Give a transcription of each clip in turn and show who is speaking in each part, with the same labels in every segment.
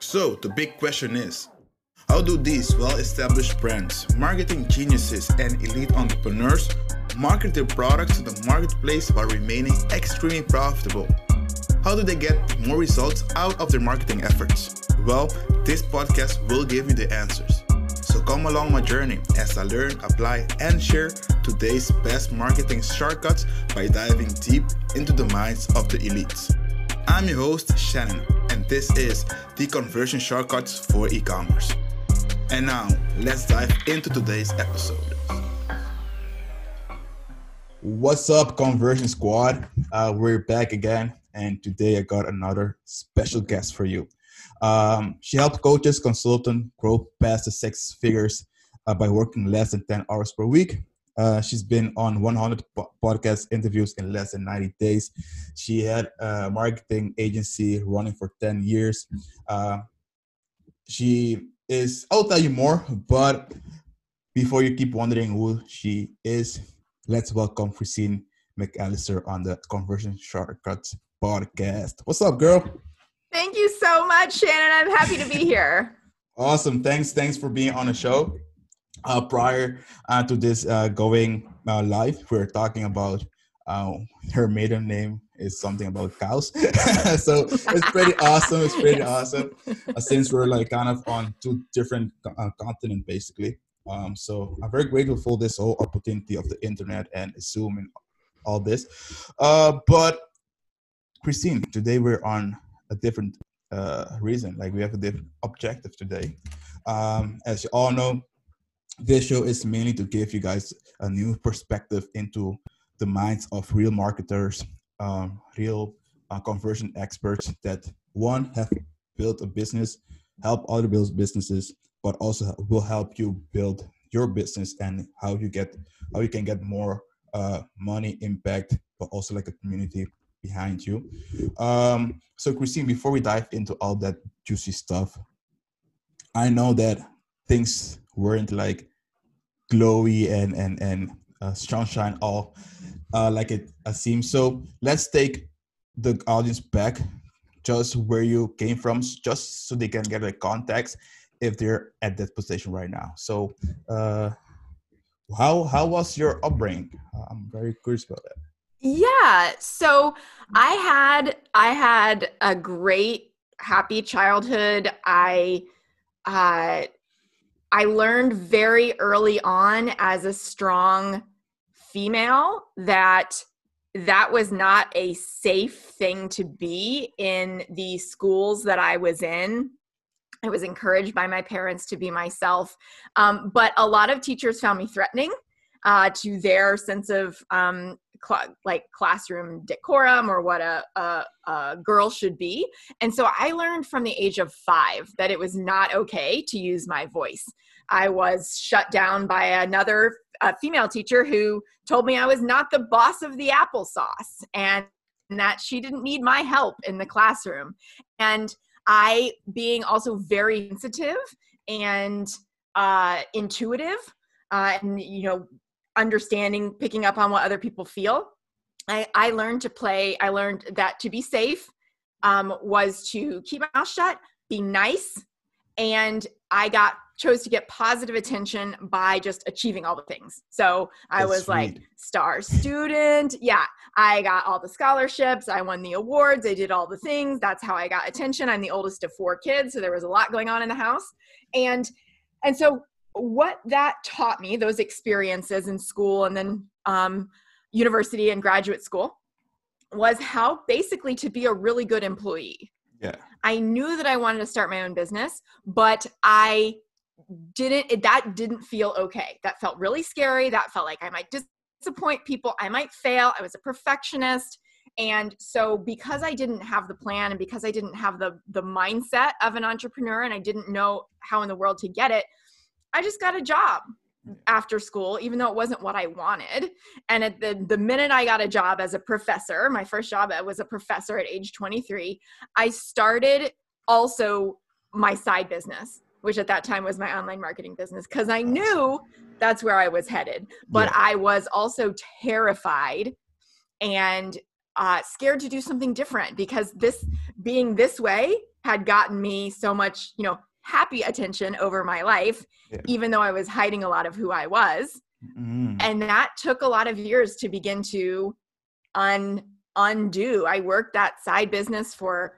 Speaker 1: So, the big question is how do these well established brands, marketing geniuses, and elite entrepreneurs market their products to the marketplace while remaining extremely profitable? How do they get more results out of their marketing efforts? Well, this podcast will give you the answers. So come along my journey as I learn, apply, and share today's best marketing shortcuts by diving deep into the minds of the elites. I'm your host, Shannon, and this is the Conversion Shortcuts for E-commerce. And now, let's dive into today's episode. What's up, Conversion Squad? Uh, we're back again, and today I got another special guest for you. Um, she helped coaches, consultants grow past the six figures uh, by working less than 10 hours per week. Uh, she's been on 100 podcast interviews in less than 90 days. She had a marketing agency running for 10 years. Uh, she is, I'll tell you more, but before you keep wondering who she is, let's welcome Christine McAllister on the Conversion Shortcuts podcast. What's up, girl?
Speaker 2: Thank you so much, Shannon. I'm happy to be here.
Speaker 1: Awesome. Thanks. Thanks for being on the show. Uh, prior uh, to this uh, going uh, live, we are talking about uh, her maiden name is something about cows. so it's pretty awesome. It's pretty awesome uh, since we're like kind of on two different uh, continents basically. Um, so I'm very grateful for this whole opportunity of the internet and Zoom and all this. Uh, but Christine, today we're on a different uh, reason. Like we have a different objective today. Um, as you all know, this show is mainly to give you guys a new perspective into the minds of real marketers, um, real uh, conversion experts that one have built a business, help other build businesses, but also will help you build your business and how you get how you can get more uh, money impact, but also like a community behind you. Um, so, Christine, before we dive into all that juicy stuff, I know that things weren't like glowy and and and uh, sunshine all uh, like it uh, seems. So, let's take the audience back just where you came from, just so they can get a context if they're at that position right now. So, uh, how how was your upbringing? I'm very curious about that.
Speaker 2: Yeah. So I had I had a great happy childhood. I uh I learned very early on as a strong female that that was not a safe thing to be in the schools that I was in. I was encouraged by my parents to be myself. Um, but a lot of teachers found me threatening uh, to their sense of um, cl- like classroom decorum or what a, a, a, girl should be. And so I learned from the age of five that it was not okay to use my voice. I was shut down by another uh, female teacher who told me I was not the boss of the applesauce and that she didn't need my help in the classroom. And I, being also very sensitive and uh, intuitive, uh, and you know understanding picking up on what other people feel. I, I learned to play i learned that to be safe um, was to keep my mouth shut be nice and i got chose to get positive attention by just achieving all the things. So i
Speaker 1: That's
Speaker 2: was
Speaker 1: sweet.
Speaker 2: like star student. Yeah i got all the scholarships i won the awards i did all the things. That's how i got attention. I'm the oldest of four kids so there was a lot going on in the house. And and so what that taught me, those experiences in school and then um, university and graduate school, was how basically to be a really good employee.
Speaker 1: Yeah.
Speaker 2: I knew that I wanted to start my own business, but I didn't, that didn't feel okay. That felt really scary. That felt like I might disappoint people. I might fail. I was a perfectionist. And so because I didn't have the plan and because I didn't have the the mindset of an entrepreneur and I didn't know how in the world to get it, I just got a job after school, even though it wasn't what I wanted. And at the, the minute I got a job as a professor, my first job I was a professor at age 23, I started also my side business, which at that time was my online marketing business, because I knew that's where I was headed. But
Speaker 1: Yeah.
Speaker 2: I was also terrified and uh, scared to do something different because this being this way had gotten me so much, you know, happy attention over my life, yeah. even though I was hiding a lot of who I was. Mm. And that took a lot of years to begin to un undo. I worked that side business for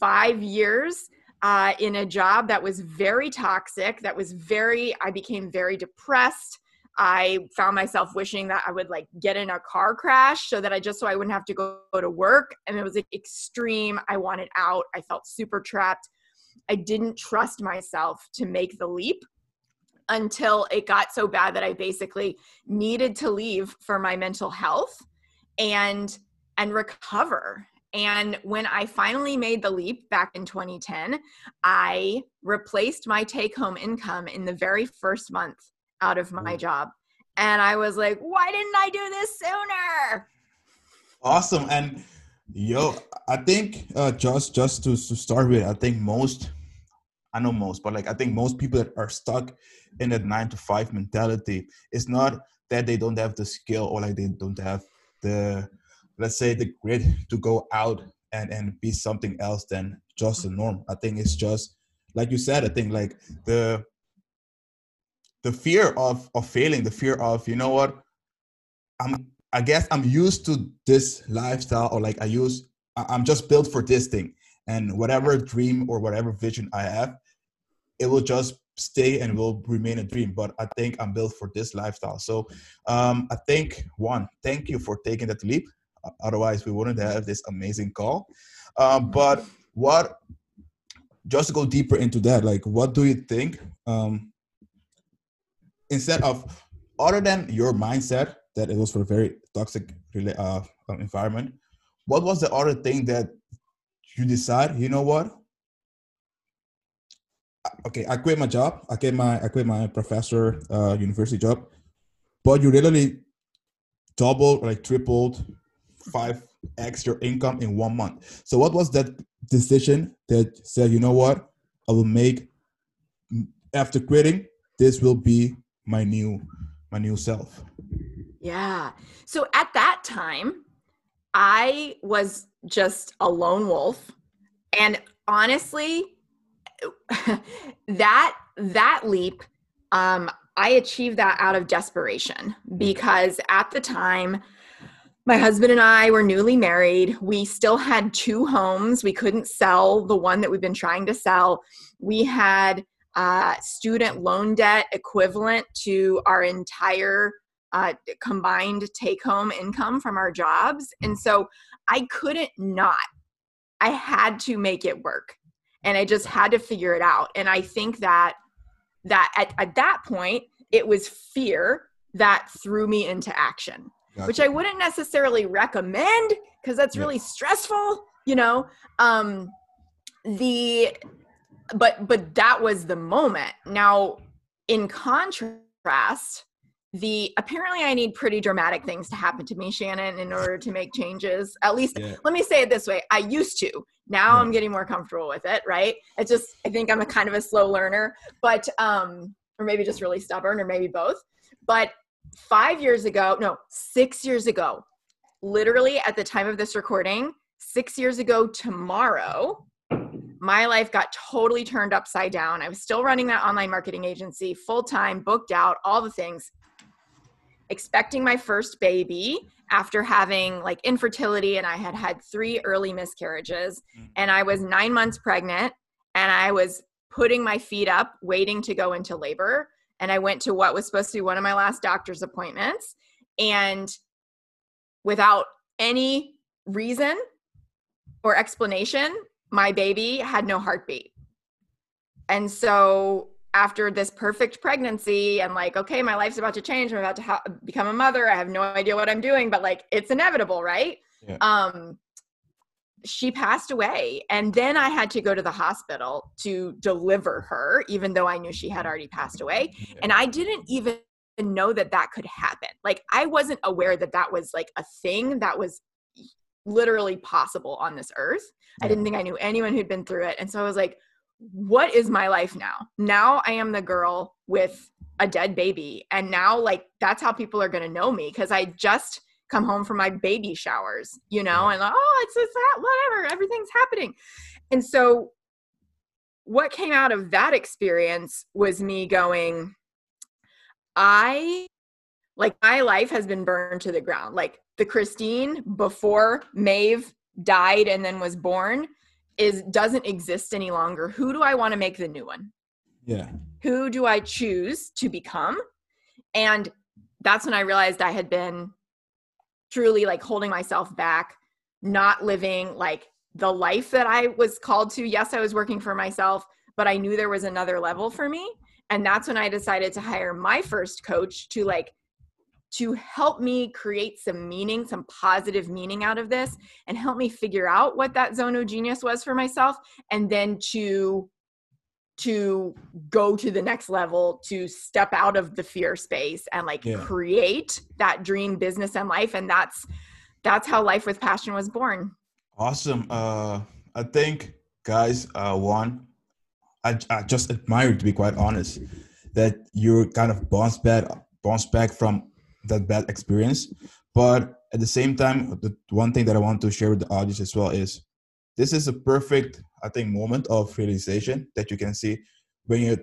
Speaker 2: five years uh, in a job that was very toxic, that was very, I became very depressed. I found myself wishing that I would like get in a car crash so that I just so I wouldn't have to go, go to work. And it was like extreme. I wanted out. I felt super trapped. I didn't trust myself to make the leap until it got so bad that I basically needed to leave for my mental health and and recover. And when I finally made the leap back in 2010, I replaced my take home income in the very first month out of my job. And I was like, why didn't I do this sooner?
Speaker 1: Awesome. And yo, I think uh, just just to, to start with, I think most I know most, but like I think most people that are stuck in that nine to five mentality, it's not that they don't have the skill or like they don't have the let's say the grit to go out and and be something else than just the norm. I think it's just like you said, I think like the the fear of of failing, the fear of, you know what, I'm I guess I'm used to this lifestyle or like I use I'm just built for this thing and whatever dream or whatever vision I have, it will just stay and will remain a dream. But I think I'm built for this lifestyle. So um, I think one, thank you for taking that leap. Otherwise, we wouldn't have this amazing call. Um, but what, just to go deeper into that, like, what do you think? Um, instead of, other than your mindset that it was for a very toxic uh, environment, what was the other thing that you decide, you know what? Okay, I quit my job. I quit my I quit my professor uh, university job, but you literally doubled like tripled five x your income in one month. So what was that decision that said, you know what, I will make after quitting, this will be my new my new self.
Speaker 2: Yeah. So at that time, I was just a lone wolf. And honestly, that that leap, um, I achieved that out of desperation because at the time, my husband and I were newly married. We still had two homes. We couldn't sell the one that we've been trying to sell. We had uh, student loan debt equivalent to our entire uh, combined take home income from our jobs. And so I couldn't not. I had to make it work. And I just had to figure it out. And I think that that at, at that point, it was fear that threw me into action, gotcha. which I wouldn't necessarily recommend because that's really stressful, you know. Um the but but that was the moment. Now, in contrast, the apparently I need pretty dramatic things to happen to me, Shannon, in order to make changes. At least yeah. let me say it this way. I used to. Now yeah. I'm getting more comfortable with it, right? It's just I think I'm a kind of a slow learner, but um or maybe just really stubborn or maybe both. But 5 years ago, no, 6 years ago, literally at the time of this recording, 6 years ago tomorrow, my life got totally turned upside down. I was still running that online marketing agency full time, booked out, all the things expecting my first baby after having like infertility and I had had three early miscarriages. Mm. and I was 9 months pregnant and I was putting my feet up waiting to go into labor. And I went to what was supposed to be one of my last doctor's appointments. And without any reason or explanation my baby had no heartbeat. And so after this perfect pregnancy and like okay my life's about to change i'm about to ha- become a mother i have no idea what i'm doing but like it's inevitable right yeah. um she passed away and then i had to go to the hospital to deliver her even though i knew she had already passed away yeah. and i didn't even know that that could happen like i wasn't aware that that was like a thing that was literally possible on this earth yeah. i didn't think i knew anyone who'd been through it and so i was like what is my life now? Now I am the girl with a dead baby. And now, like, that's how people are going to know me because I just come home from my baby showers, you know, and like, oh, it's, it's that, whatever, everything's happening. And so what came out of that experience was me going, I like my life has been burned to the ground. Like the Christine before Maeve died and then was born is doesn't exist any longer. Who do I want to make the new one?
Speaker 1: Yeah.
Speaker 2: Who do I choose to become? And that's when I realized I had been truly like holding myself back, not living like the life that I was called to. Yes, I was working for myself, but I knew there was another level for me. And that's when I decided to hire my first coach to like to help me create some meaning, some positive meaning out of this and help me figure out what that zone of genius was for myself and then to to go to the next level to step out of the fear space and like yeah. create that dream business and life. And that's that's how life with passion was born.
Speaker 1: Awesome. Uh i think guys uh one i, I just admire to be quite honest that you're kind of bounce back bounce back from that bad experience. But at the same time the one thing that i want to share with the audience as well is this is a perfect i think moment of realization that you can see when you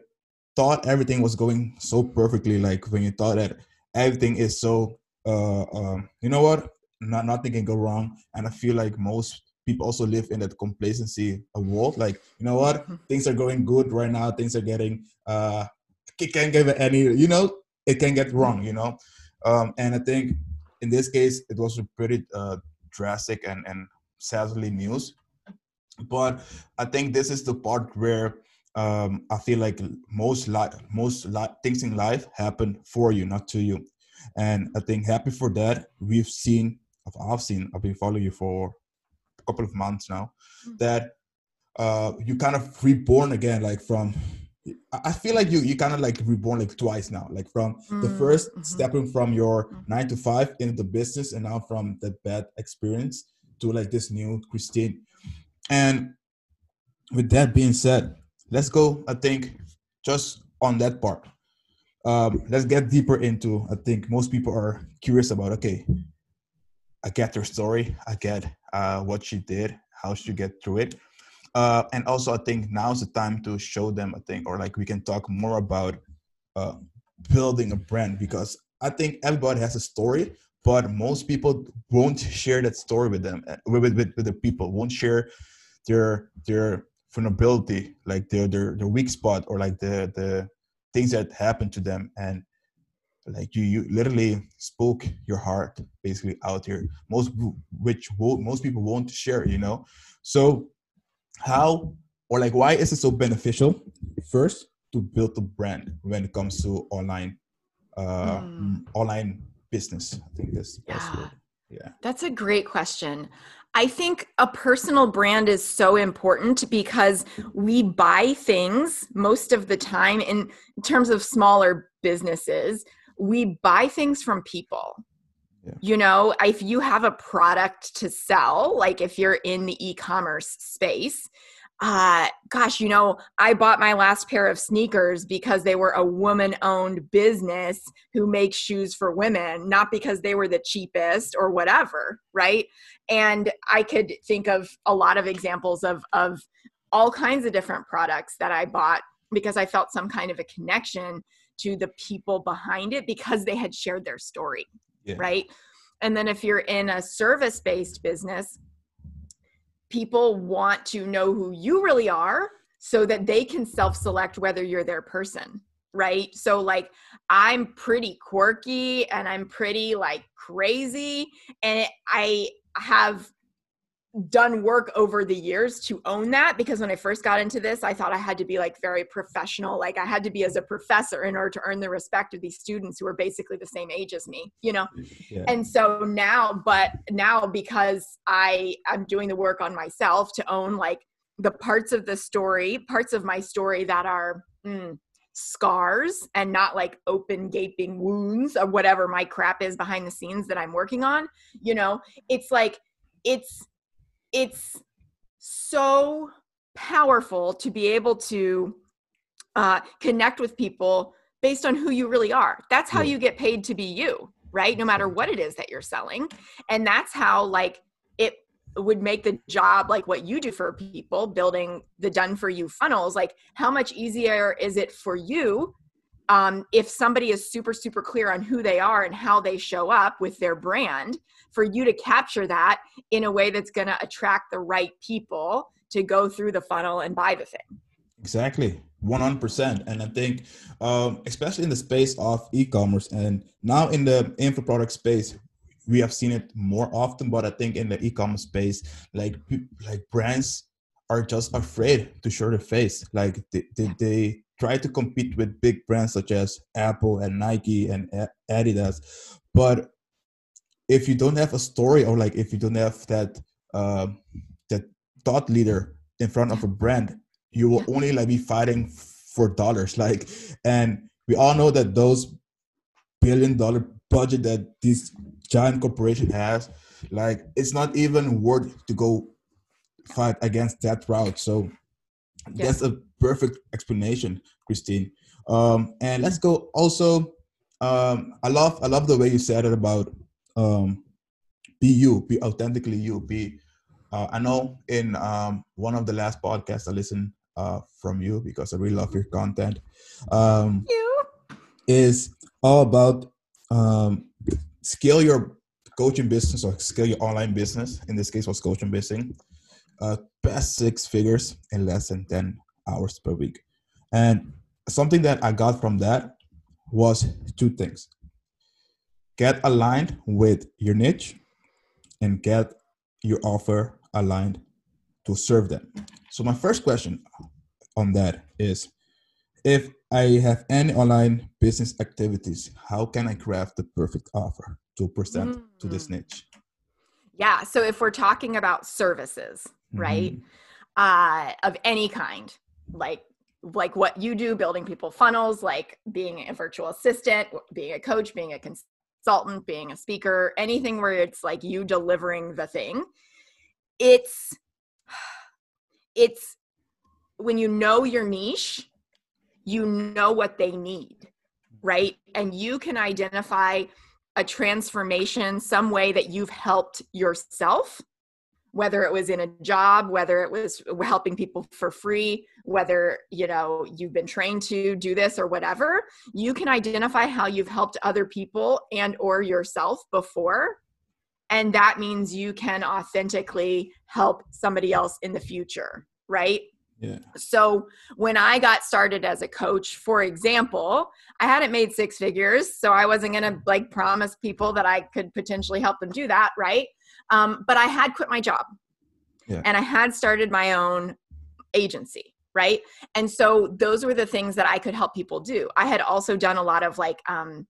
Speaker 1: thought everything was going so perfectly like when you thought that everything is so uh um, you know what? Not nothing can go wrong. And i feel like most people also live in that complacency of world like you know what? Mm-hmm. things are going good right now. Things are getting uh it can't get any you know it can get wrong you know um and i think in this case it was a pretty uh drastic and and sadly news but i think this is the part where um, I feel like most li- most li- things in life happen for you, not to you. And I think happy for that. We've seen, I've seen, I've been following you for a couple of months now, mm-hmm. that uh, you kind of reborn again, like from. I feel like you you kind of like reborn like twice now, like from mm-hmm. the 1st mm-hmm. stepping from your mm-hmm. nine to five into the business, and now from that bad experience to like this new Christine. And with that being said, let's go. I think just on that part. Um, let's get deeper into. I think most people are curious about. Okay, I get her story. I get uh, what she did, how she get through it, uh, and also I think now's the time to show them. I think, or like we can talk more about uh, building a brand because I think everybody has a story, but most people won't share that story with them, uh, with with, with the people. Won't share their their vulnerability, like their their their weak spot or like the the things that happened to them and like you you literally spoke your heart basically out here most which most people won't share you know so how or like why is it so beneficial first to build a brand when it comes to online uh mm. online business i think that's
Speaker 2: yeah. yeah that's a great question I think a personal brand is so important because we buy things most of the time in terms of smaller businesses, we buy things from people. You know, if you have a product to sell, like if you're in the e commerce space, uh gosh you know i bought my last pair of sneakers because they were a woman owned business who makes shoes for women not because they were the cheapest or whatever right? And i could think of a lot of examples of of all kinds of different products that i bought because i felt some kind of a connection to the people behind it because they had shared their story yeah. right and then if you're in a service based business people want to know who you really are so that they can self select whether you're their person right so like i'm pretty quirky and i'm pretty like crazy and i have done work over the years to own that because when I first got into this, I thought I had to be like very professional. Like I had to be as a professor in order to earn the respect of these students who are basically the same age as me, you know? Yeah. And so now, but now because I I'm doing the work on myself to own like the parts of the story, parts of my story that are mm, scars and not like open gaping wounds or whatever my crap is behind the scenes that I'm working on, you know, it's like it's it's so powerful to be able to uh, connect with people based on who you really are. That's how you get paid to be you, right? No matter what it is that you're selling. And that's how, like, it would make the job like what you do for people building the done for you funnels like how much easier is it for you um, if somebody is super super clear on who they are and how they show up with their brand for you to capture that in a way that's going to attract the right people to go through the funnel and buy the thing.
Speaker 1: Exactly 100% and i think um, especially in the space of e-commerce and now in the info product space we have seen it more often but i think in the e-commerce space like like brands are just afraid to show their face. Like they, they, they try to compete with big brands such as apple and nike and adidas but if you don't have a story or like if you don't have that uh, that thought leader in front of a brand you will only like be fighting for dollars like and we all know that those billion dollar budget that this giant corporation has like it's not even worth to go fight against that route so yeah. that's a perfect explanation christine um and let's go also um i love i love the way you said it about um be you be authentically you be uh, i know in um one of the last podcasts i listened uh, from you because I really love your content. Um, you. Is all about um, scale your coaching business or scale your online business. In this case, was coaching business. Uh, past six figures in less than 10 hours per week. And something that I got from that was two things get aligned with your niche and get your offer aligned to serve them. So my first question on that is if I have any online business activities, how can I craft the perfect offer to present mm. to this mm. niche?
Speaker 2: Yeah. So if we're talking about services, mm-hmm. right? Uh, of any kind, like like what you do, building people funnels, like being a virtual assistant, being a coach, being a consultant, being a speaker, anything where it's like you delivering the thing. It's it's when you know your niche, you know what they need, right? And you can identify a transformation, some way that you've helped yourself, whether it was in a job, whether it was helping people for free, whether you know you've been trained to do this or whatever, you can identify how you've helped other people and or yourself before and that means you can authentically help somebody else in the future right
Speaker 1: yeah.
Speaker 2: So when I got started as a coach, for example, I hadn't made six figures, so I wasn't going to like promise people that I could potentially help them do that, right? Um, but I had quit my job, yeah. and I had started my own agency, right? And so those were the things that I could help people do. I had also done a lot of like, um,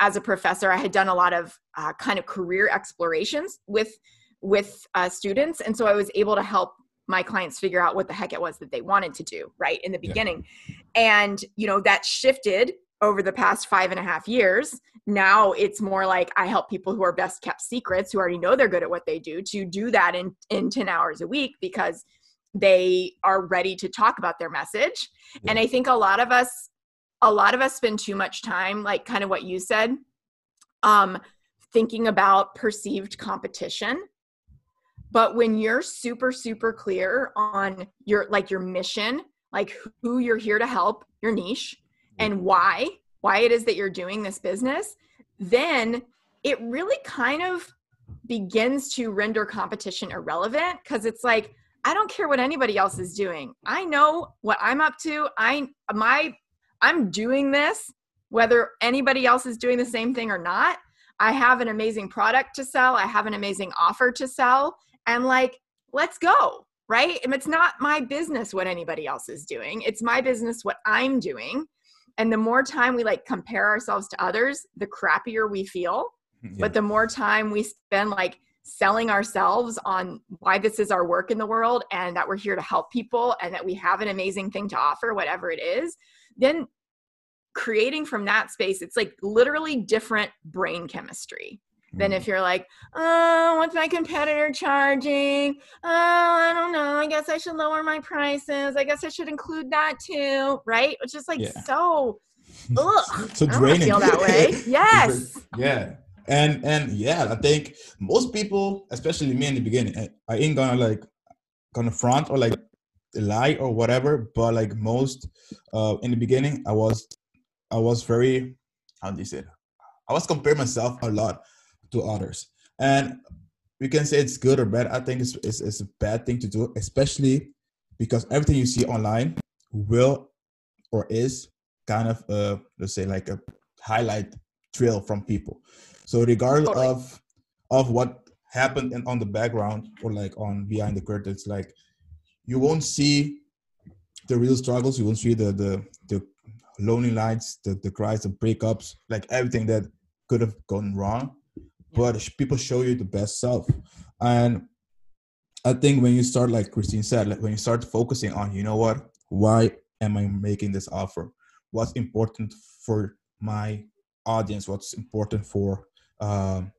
Speaker 2: as a professor, I had done a lot of uh, kind of career explorations with with uh, students, and so I was able to help my clients figure out what the heck it was that they wanted to do right in the beginning yeah. and you know that shifted over the past five and a half years now it's more like i help people who are best kept secrets who already know they're good at what they do to do that in in 10 hours a week because they are ready to talk about their message yeah. and i think a lot of us a lot of us spend too much time like kind of what you said um thinking about perceived competition but when you're super super clear on your like your mission like who you're here to help your niche and why why it is that you're doing this business then it really kind of begins to render competition irrelevant because it's like i don't care what anybody else is doing. I know what i'm up to. I my i'm doing this whether anybody else is doing the same thing or not. I have an amazing product to sell. I have an amazing offer to sell. And like let's go right? And it's not my business what anybody else is doing. It's my business what i'm doing and the more time we like compare ourselves to others the crappier we feel. Mm-hmm. Yeah. but the more time we spend like selling ourselves on why this is our work in the world and that we're here to help people and that we have an amazing thing to offer whatever it is then creating from that space it's like literally different brain chemistry than mm. if you're like, oh, what's my competitor charging? Oh, I don't know. I guess I should lower my prices. I guess I should include that too, right? It's just like yeah. so, ugh.
Speaker 1: so draining.
Speaker 2: feel that way. yes.
Speaker 1: yeah. and and yeah, I think most people, especially me in the beginning, I ain't gonna like gonna front or like lie or whatever, but like most uh in the beginning, I was I was very how do you say it? I was comparing myself a lot to others, and we can say it's good or bad. I think it's it's, it's a bad thing to do, especially because everything you see online will or is kind of uh let's say like a highlight trail from people. So regardless totally. of of what happened in, on the background or like on behind the curtains, like you won't see the real struggles. You won't see the the the lonely nights, the the cries, the breakups, like everything that could have gone wrong. But people show you the best self, and I think when you start, like Christine said, like when you start focusing on, you know what, why am I making this offer? What's important for my audience? What's important for um,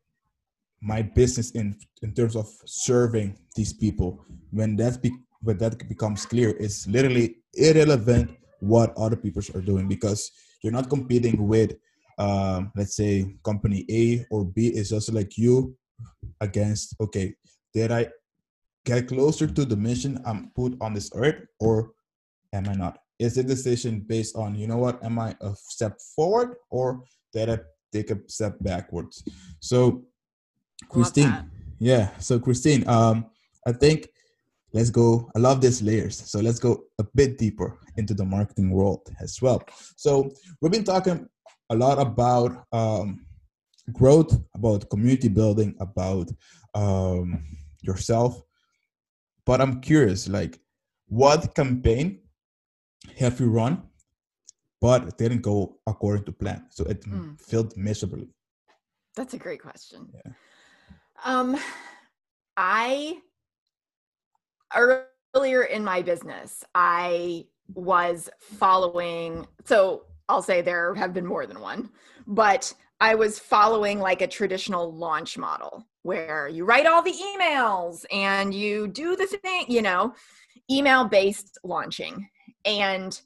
Speaker 1: my business in in terms of serving these people? When that be, when that becomes clear, it's literally irrelevant what other people are doing because you're not competing with, um, let's say, company A or B. is just like you against. Okay, did I get closer to the mission I'm put on this earth, or am I not? Is the decision based on, you know what, am I a step forward or did I take a step backwards? So, Christine, yeah. So, Christine, um, I think let's go. I love these layers. So, let's go a bit deeper into the marketing world as well. So, we've been talking a lot about um, growth, about community building, about um, yourself but I'm curious, like, what campaign have you run, but didn't go according to plan? So it mm. failed miserably.
Speaker 2: That's a great question. Yeah. Um, I earlier in my business, I was following. So I'll say there have been more than one, but I was following like a traditional launch model where you write all the emails and you do the thing, you know, email based launching. And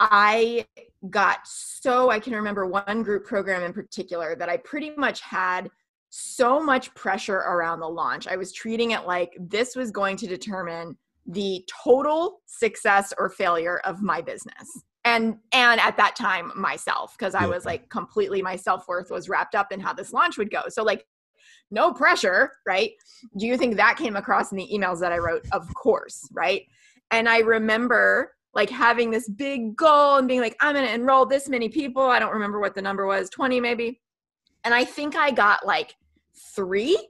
Speaker 2: I got so, I can remember one group program in particular that I pretty much had so much pressure around the launch. I was treating it like this was going to determine the total success or failure of my business and and at that time myself because i was like completely my self-worth was wrapped up in how this launch would go so like no pressure, right? Do you think that came across in the emails that I wrote? Of course, right? And I remember like having this big goal and being like, I'm going to enroll this many people. I don't remember what the number was, 20 maybe. And I think I got like three.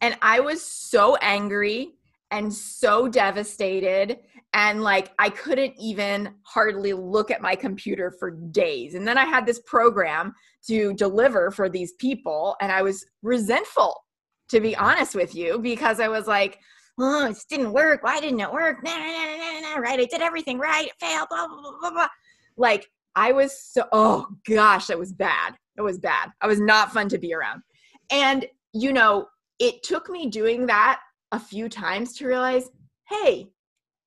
Speaker 2: And I was so angry and so devastated and like I couldn't even hardly look at my computer for days. And then I had this program to deliver for these people, and I was resentful, to be honest with you, because I was like, oh, it didn't work. Why didn't it work? Nah, nah, nah, nah, right? I did everything right. It failed. Blah blah blah blah blah. Like I was so. Oh gosh, that was bad. It was bad. I was not fun to be around. And you know, it took me doing that a few times to realize, hey,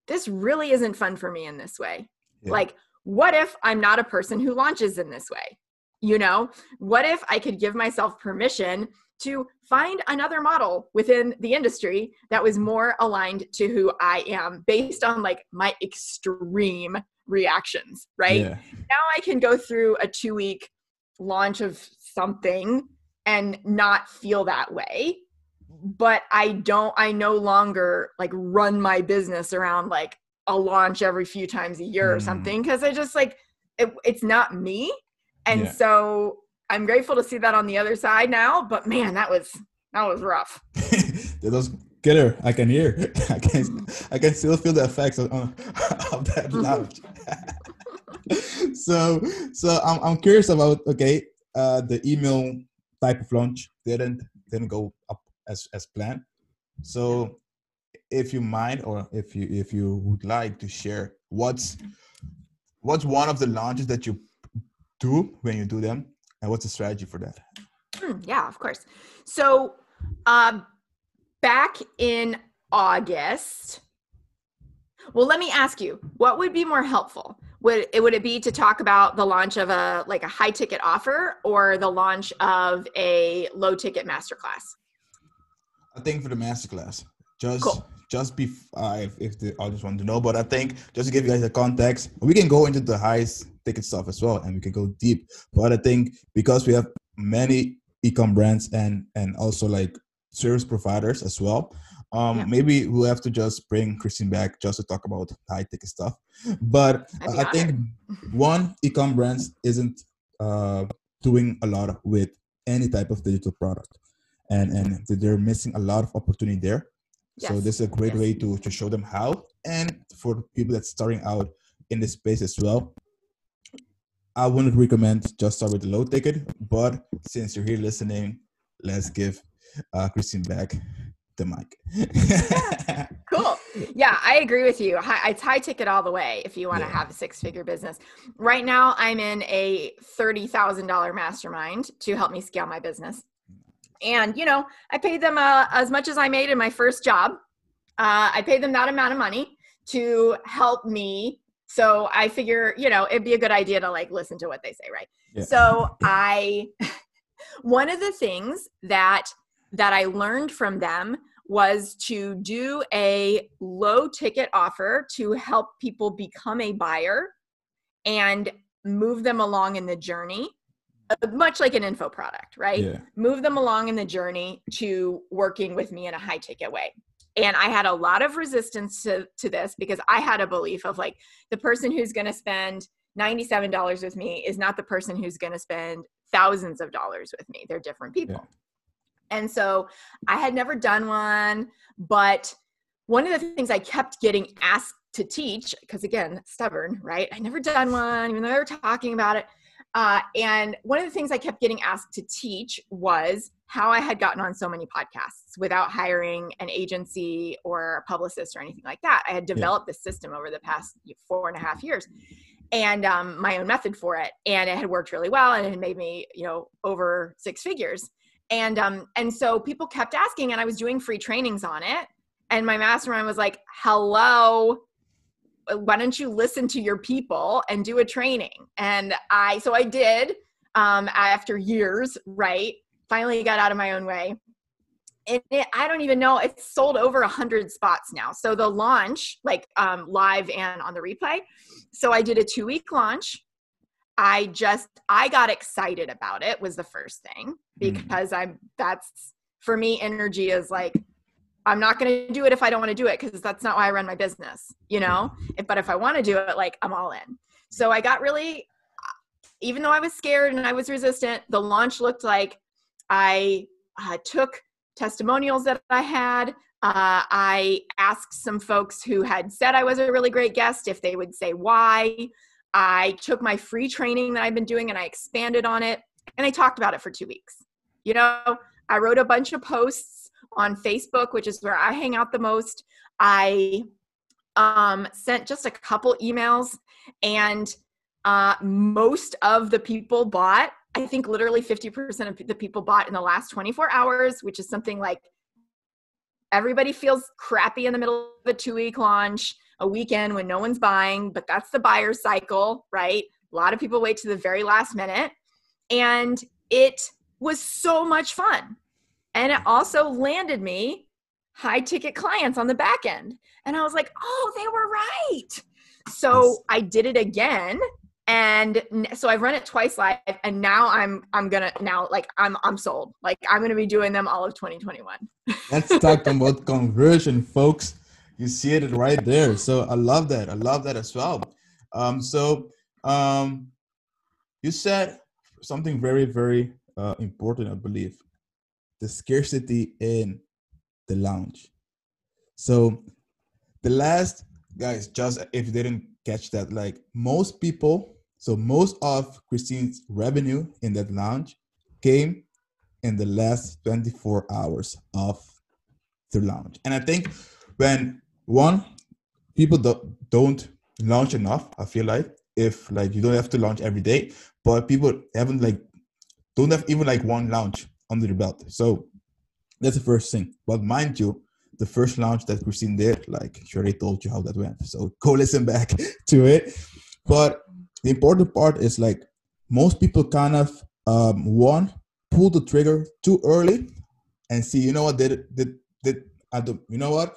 Speaker 2: this really isn't fun for me in this way. Yeah. Like, what if I'm not a person who launches in this way? You know, what if I could give myself permission to find another model within the industry that was more aligned to who I am based on like my extreme reactions, right? Yeah. Now I can go through a two week launch of something and not feel that way but I don't, I no longer like run my business around like a launch every few times a year mm. or something because I just like, it, it's not me. And yeah. so I'm grateful to see that on the other side now, but man, that was, that was rough.
Speaker 1: that was killer. I can hear. I can, I can still feel the effects of, of that launch. so, so I'm, I'm curious about, okay, uh, the email type of launch didn't, didn't go up as as planned. So if you mind or if you if you would like to share what's what's one of the launches that you do when you do them and what's the strategy for that
Speaker 2: hmm, yeah of course so um back in august well let me ask you what would be more helpful would it would it be to talk about the launch of a like a high ticket offer or the launch of a low ticket masterclass?
Speaker 1: I think for the masterclass, just cool. just be uh, if, if the audience want to know, but I think just to give you guys the context, we can go into the highest ticket stuff as well, and we can go deep. But I think because we have many ecom brands and and also like service providers as well. Um, yeah. Maybe we'll have to just bring Christine back just to talk about high ticket stuff. But I think one ecom brands isn't uh, doing a lot with any type of digital product, and and they're missing a lot of opportunity there. Yes. So this is a great yes. way to to show them how, and for people that's starting out in this space as well. I wouldn't recommend just start with the low ticket, but since you're here listening, let's give uh, Christine back the mic.
Speaker 2: yeah. Cool. Yeah, I agree with you. It's high ticket all the way if you want to yeah. have a six figure business. Right now, I'm in a $30,000 mastermind to help me scale my business. And, you know, I paid them uh, as much as I made in my first job. Uh, I paid them that amount of money to help me. So I figure, you know, it'd be a good idea to like listen to what they say, right? Yeah. So I, one of the things that that I learned from them was to do a low ticket offer to help people become a buyer and move them along in the journey much like an info product right yeah. move them along in the journey to working with me in a high ticket way and i had a lot of resistance to, to this because i had a belief of like the person who's going to spend $97 with me is not the person who's going to spend thousands of dollars with me they're different people yeah. And so I had never done one, but one of the things I kept getting asked to teach, because again, stubborn, right? I never done one, even though they were talking about it. Uh, and one of the things I kept getting asked to teach was how I had gotten on so many podcasts without hiring an agency or a publicist or anything like that. I had developed yeah. this system over the past four and a half years and um, my own method for it. And it had worked really well and it had made me, you know, over six figures and um and so people kept asking and i was doing free trainings on it and my mastermind was like hello why don't you listen to your people and do a training? And i so i did um after years right? Finally got out of my own way. And it, i don't even know it's sold over a hundred spots now. So the launch like um live and on the replay. So i did a two week launch. I just I got excited about it was the first thing mm. because mm. I'm that's for me energy is like I'm not going to do it if I don't want to do it because that's not why I run my business, you know? If, but if I want to do it like I'm all in. So I got really even though I was scared and I was resistant, the launch looked like I uh, took testimonials that I had. Uh, I asked some folks who had said I was a really great guest if they would say why. I took my free training that I've been doing and I expanded on it and I talked about it for two weeks. You know, I wrote a bunch of posts on Facebook, which is where I hang out the most. I um, sent just a couple emails and uh, most of the people bought. I think literally 50% of the people bought in the last 24 hours, which is something like everybody feels crappy in the middle of a two week launch a weekend when no one's buying, but that's the buyer cycle, right? A lot of people wait to the very last minute. And it was so much fun. And it also landed me high ticket clients on the back end. And I was like, oh, they were right. So I did it again. And so I've run it twice live and now I'm I'm gonna now like I'm I'm sold. Like I'm gonna be doing them all of 2021.
Speaker 1: Let's talk about conversion, folks you see it right there. So I love that. I love that as well. Um, so um, you said something very, very uh, important, I believe. The scarcity in the lounge. So the last guys, just if you didn't catch that, like most people, so most of Christine's revenue in that lounge came in the last 24 hours of the lounge. And I think when one people do, don't launch enough i feel like if like you don't have to launch every day but people haven't like don't have even like one launch under the belt. So that's the first thing. But mind you the first launch that christine did like she already told you how that went. So go listen back to it. But the important part is like most people kind of um, one pull the trigger too early and see you know what did did did I don't you know what?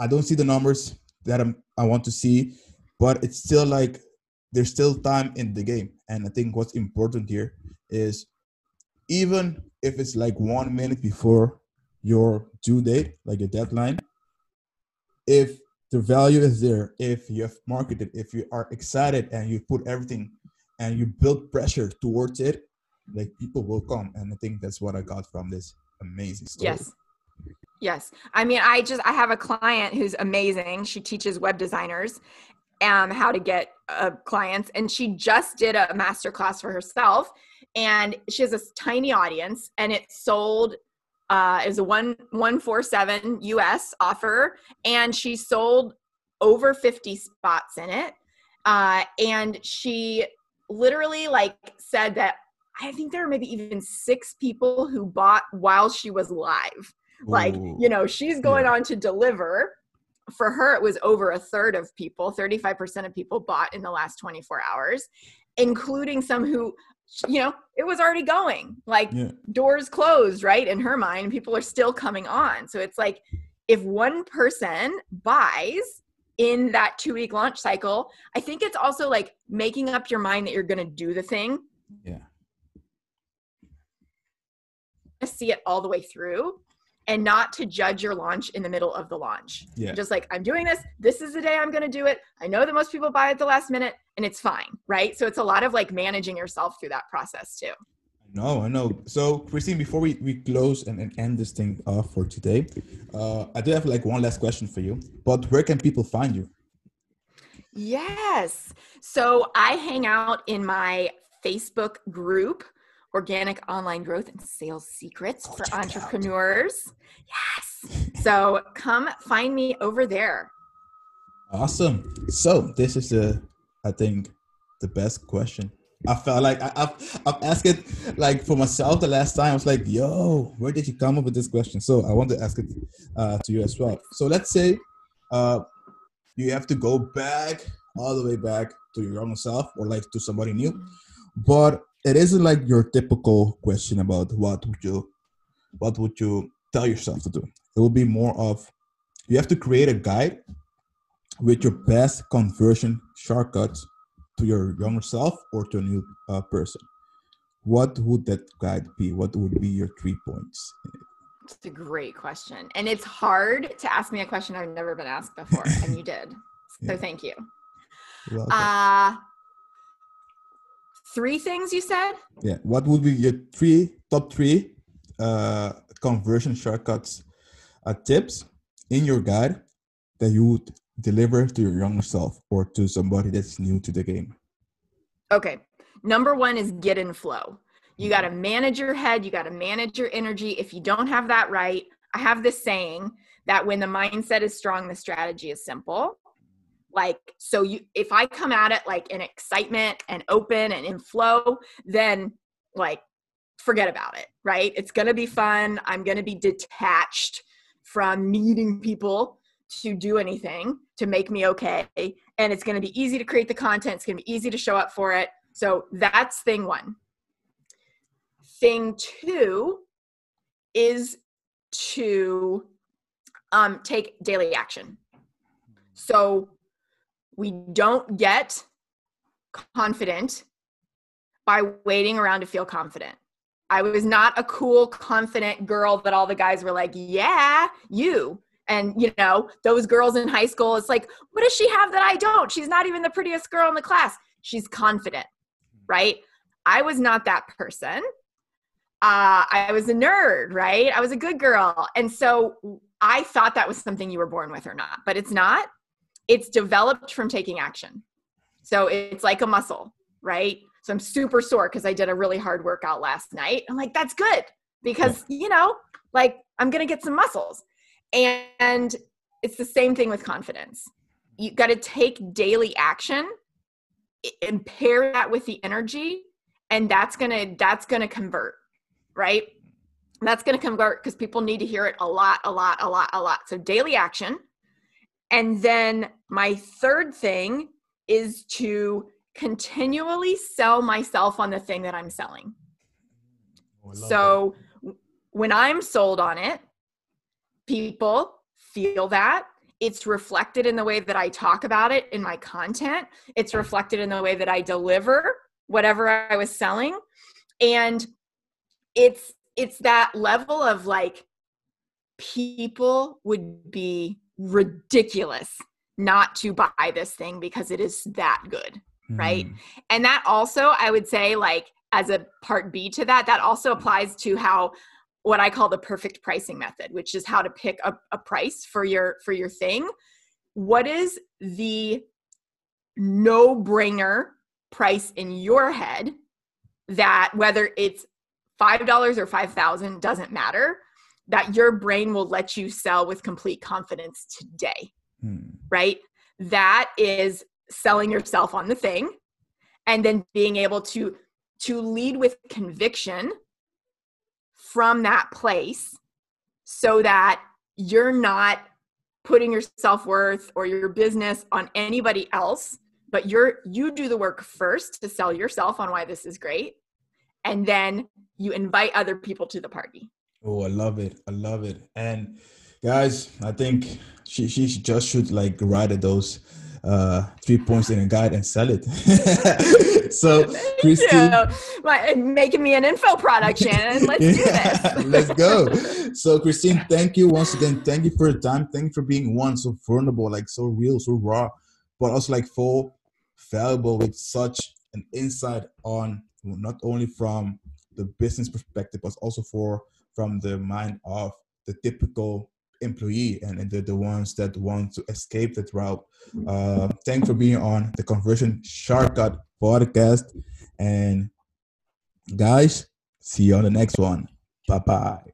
Speaker 1: I don't see the numbers that I'm, I want to see, but it's still like there's still time in the game. And I think what's important here is even if it's like one minute before your due date, like a deadline, if the value is there, if you have marketed, if you are excited and you put everything and you build pressure towards it, like people will come. And I think that's what I got from this amazing story.
Speaker 2: Yes. Yes. I mean, I just I have a client who's amazing. She teaches web designers um how to get uh, clients and she just did a master class for herself and she has this tiny audience and it sold uh is a 1 147 US offer and she sold over 50 spots in it. Uh and she literally like said that I think there were maybe even six people who bought while she was live like
Speaker 1: Ooh.
Speaker 2: you know she's going
Speaker 1: Yeah.
Speaker 2: on to deliver for her it was over a third of people 35% of people bought in the last 24 hours including some who you know it was already going like
Speaker 1: Yeah.
Speaker 2: doors closed right in her mind people are still coming on so it's like if one person buys in that two week launch cycle i think it's also like making up your mind that you're going to do the thing
Speaker 1: Yeah.
Speaker 2: to see it all the way through and not to judge your launch in the middle of the launch.
Speaker 1: Yeah.
Speaker 2: Just like, I'm doing this. This is the day I'm going to do it. I know that most people buy at the last minute and it's fine. Right. So it's a lot of like managing yourself through that process too.
Speaker 1: No, I know. So, Christine, before we, we close and, and end this thing off for today, uh, I do have like one last question for you. But where can people find you?
Speaker 2: Yes. So I hang out in my Facebook group, Organic Online Growth and Sales Secrets for
Speaker 1: check it out.
Speaker 2: Entrepreneurs. Yes. So come find me over there.
Speaker 1: Awesome. So, this is the, I think, the best question. I felt like I, I've, I've asked it like for myself the last time. I was like, yo, where did you come up with this question? So, I want to ask it uh, to you as well. So, let's say uh, you have to go back all the way back to your own self or like to somebody new, but it isn't like your typical question about what would you, what would you tell yourself to do. It will be more of you have to create a guide with your best conversion shortcuts to your younger self or to a new uh, person. What would that guide be? What would be your three points?
Speaker 2: It's a great question. And it's hard to ask me a question I've never been asked before, and you did. So
Speaker 1: Yeah.
Speaker 2: thank you. Uh three things you said?
Speaker 1: yeah. What would be your three top three uh, conversion shortcuts uh, tips in your guide that you would deliver to your younger self or to somebody that's new to the game?
Speaker 2: Okay. Number one is get in flow. You got to manage your head, you got to manage your energy. If you don't have that right, I have this saying that when the mindset is strong, the strategy is simple. Like, so you, if I come at it like in excitement and open and in flow, then like forget about it, right? It's going to be fun. I'm going to be detached from needing people to do anything to make me okay. And it's going to be easy to create the content, it's going to be easy to show up for it. So that's thing one. Thing two is to um, take daily action. So we don't get confident by waiting around to feel confident. I was not a cool, confident girl that all the guys were like, yeah, you. And, you know, those girls in high school, it's like, what does she have that I don't? She's not even the prettiest girl in the class. She's confident, right? I was not that person. Uh, I was a nerd, right? I was a good girl. And so I thought that was something you were born with or not, but it's not. It's developed from taking action. So it's like a muscle, right? So I'm super sore because I did a really hard workout last night. I'm like, that's good because, you know, like I'm going to get some muscles. And it's the same thing with confidence. You got to take daily action and pair that with the energy and that's going to that's going to convert, right? That's going to convert because people need to hear it a lot, a lot, a lot, a lot. So daily action. And then my third thing is to continually sell myself on the thing that I'm selling. Oh, so that. when I'm sold on it, people feel that. It's reflected in the way that I talk about it in my content. It's reflected in the way that I deliver whatever I was selling. And it's it's that level of like people would be ridiculous not to buy this thing because it is that good mm. right and that also i would say like as a part b to that that also applies to how what i call the perfect pricing method which is how to pick a, a price for your for your thing what is the no brainer price in your head that whether it's $5 or 5000 doesn't matter that your brain will let you sell with complete confidence today. Hmm. Right? That is selling yourself on the thing and then being able to to lead with conviction from that place so that you're not putting your self-worth or your business on anybody else but you're you do the work first to sell yourself on why this is great and then you invite other people to the party
Speaker 1: Oh, I love it. I love it. And guys, I think she she just should like write those uh three points in a guide and sell it. so
Speaker 2: Christine making me an info product, Shannon. Let's do this.
Speaker 1: Let's go. So Christine, thank you once again. Thank you for your time. Thank you for being one so vulnerable, like so real, so raw, but also like full valuable with such an insight on not only from the business perspective, but also for from the mind of the typical employee and, and the, ones that want to escape that route. Uh, thanks for being on the Conversion Shortcut podcast. And guys, see you on the next one. Bye bye.